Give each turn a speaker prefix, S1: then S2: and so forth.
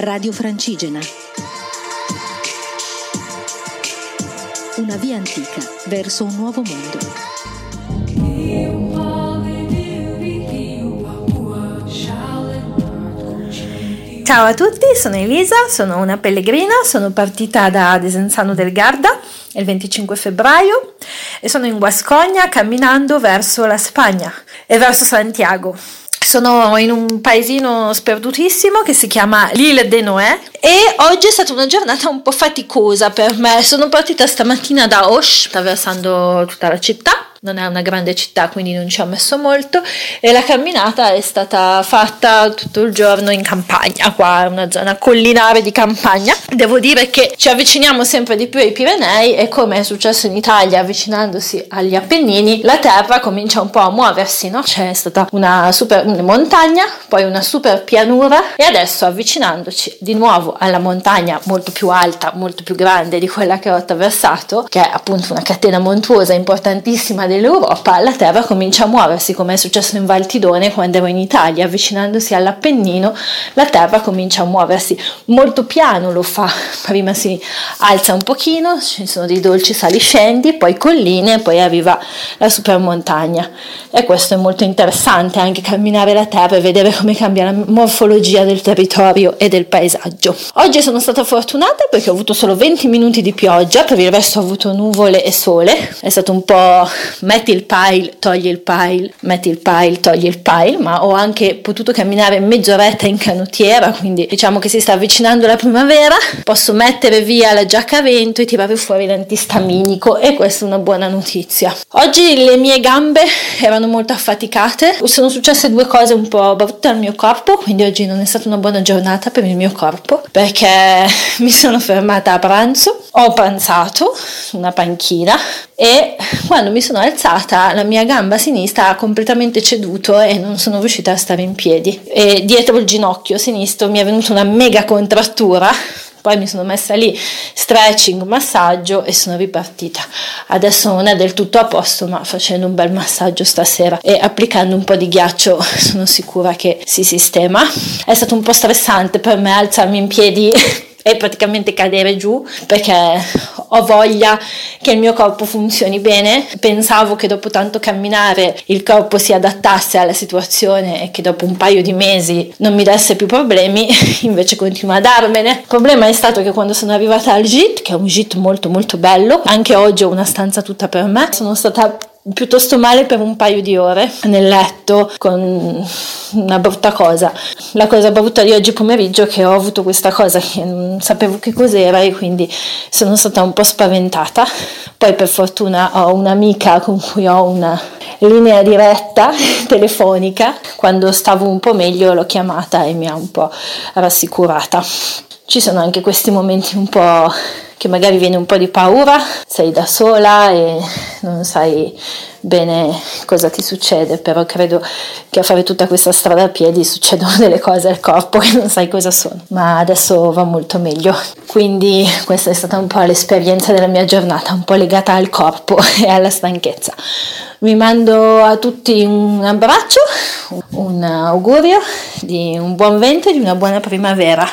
S1: Radio Francigena. Una via antica verso un nuovo mondo.
S2: Ciao a tutti, sono Elisa, sono una pellegrina, sono partita da Desenzano del Garda il 25 febbraio e sono in Guascogna camminando verso la Spagna e verso Santiago. Sono in un paesino sperdutissimo che si chiama L'Île de Noé e oggi è stata una giornata un po' faticosa per me. Sono partita stamattina da Osh, attraversando tutta la città non è una grande città, quindi non ci ho messo molto e la camminata è stata fatta tutto il giorno in campagna, qua è una zona collinare di campagna. Devo dire che ci avviciniamo sempre di più ai Pirenei e come è successo in Italia avvicinandosi agli Appennini, la terra comincia un po' a muoversi, no? C'è stata una super montagna, poi una super pianura e adesso avvicinandoci di nuovo alla montagna molto più alta, molto più grande di quella che ho attraversato, che è appunto una catena montuosa importantissima dell'Europa, la Terra comincia a muoversi, come è successo in Valtidone quando ero in Italia, avvicinandosi all'Appennino, la Terra comincia a muoversi molto piano, lo fa, prima si alza un pochino, ci sono dei dolci saliscendi, poi colline, poi arriva la supermontagna. E questo è molto interessante, anche camminare la Terra e vedere come cambia la morfologia del territorio e del paesaggio. Oggi sono stata fortunata perché ho avuto solo 20 minuti di pioggia, per il resto ho avuto nuvole e sole, è stato un po' metti il pile, togli il pile, metti il pile, togli il pile, ma ho anche potuto camminare mezz'oretta in canottiera, quindi diciamo che si sta avvicinando la primavera, posso mettere via la giacca a vento e tirare fuori l'antistaminico e questa è una buona notizia. Oggi le mie gambe erano molto affaticate, sono successe due cose un po' brutte al mio corpo, quindi oggi non è stata una buona giornata per il mio corpo perché mi sono fermata a pranzo, ho pranzato su una panchina e quando mi sono alzata la mia gamba sinistra ha completamente ceduto e non sono riuscita a stare in piedi e dietro il ginocchio sinistro mi è venuta una mega contrattura poi mi sono messa lì stretching, massaggio e sono ripartita. Adesso non è del tutto a posto, ma facendo un bel massaggio stasera e applicando un po' di ghiaccio sono sicura che si sistema. È stato un po' stressante per me alzarmi in piedi e praticamente cadere giù perché ho voglia che il mio corpo funzioni bene. Pensavo che dopo tanto camminare il corpo si adattasse alla situazione e che dopo un paio di mesi non mi desse più problemi, invece continua a darmene. Il problema è stato che quando sono arrivata al git, che è un git molto molto bello, anche oggi ho una stanza tutta per me, sono stata piuttosto male per un paio di ore nel letto con una brutta cosa. La cosa brutta di oggi pomeriggio è che ho avuto questa cosa che non sapevo che cos'era e quindi sono stata un po' spaventata. Poi per fortuna ho un'amica con cui ho una linea diretta telefonica. Quando stavo un po' meglio l'ho chiamata e mi ha un po' rassicurata. Ci sono anche questi momenti un po' che magari viene un po' di paura, sei da sola e non sai bene cosa ti succede, però credo che a fare tutta questa strada a piedi succedono delle cose al corpo che non sai cosa sono, ma adesso va molto meglio. Quindi questa è stata un po' l'esperienza della mia giornata, un po' legata al corpo e alla stanchezza. Vi mando a tutti un abbraccio, un augurio di un buon vento e di una buona primavera.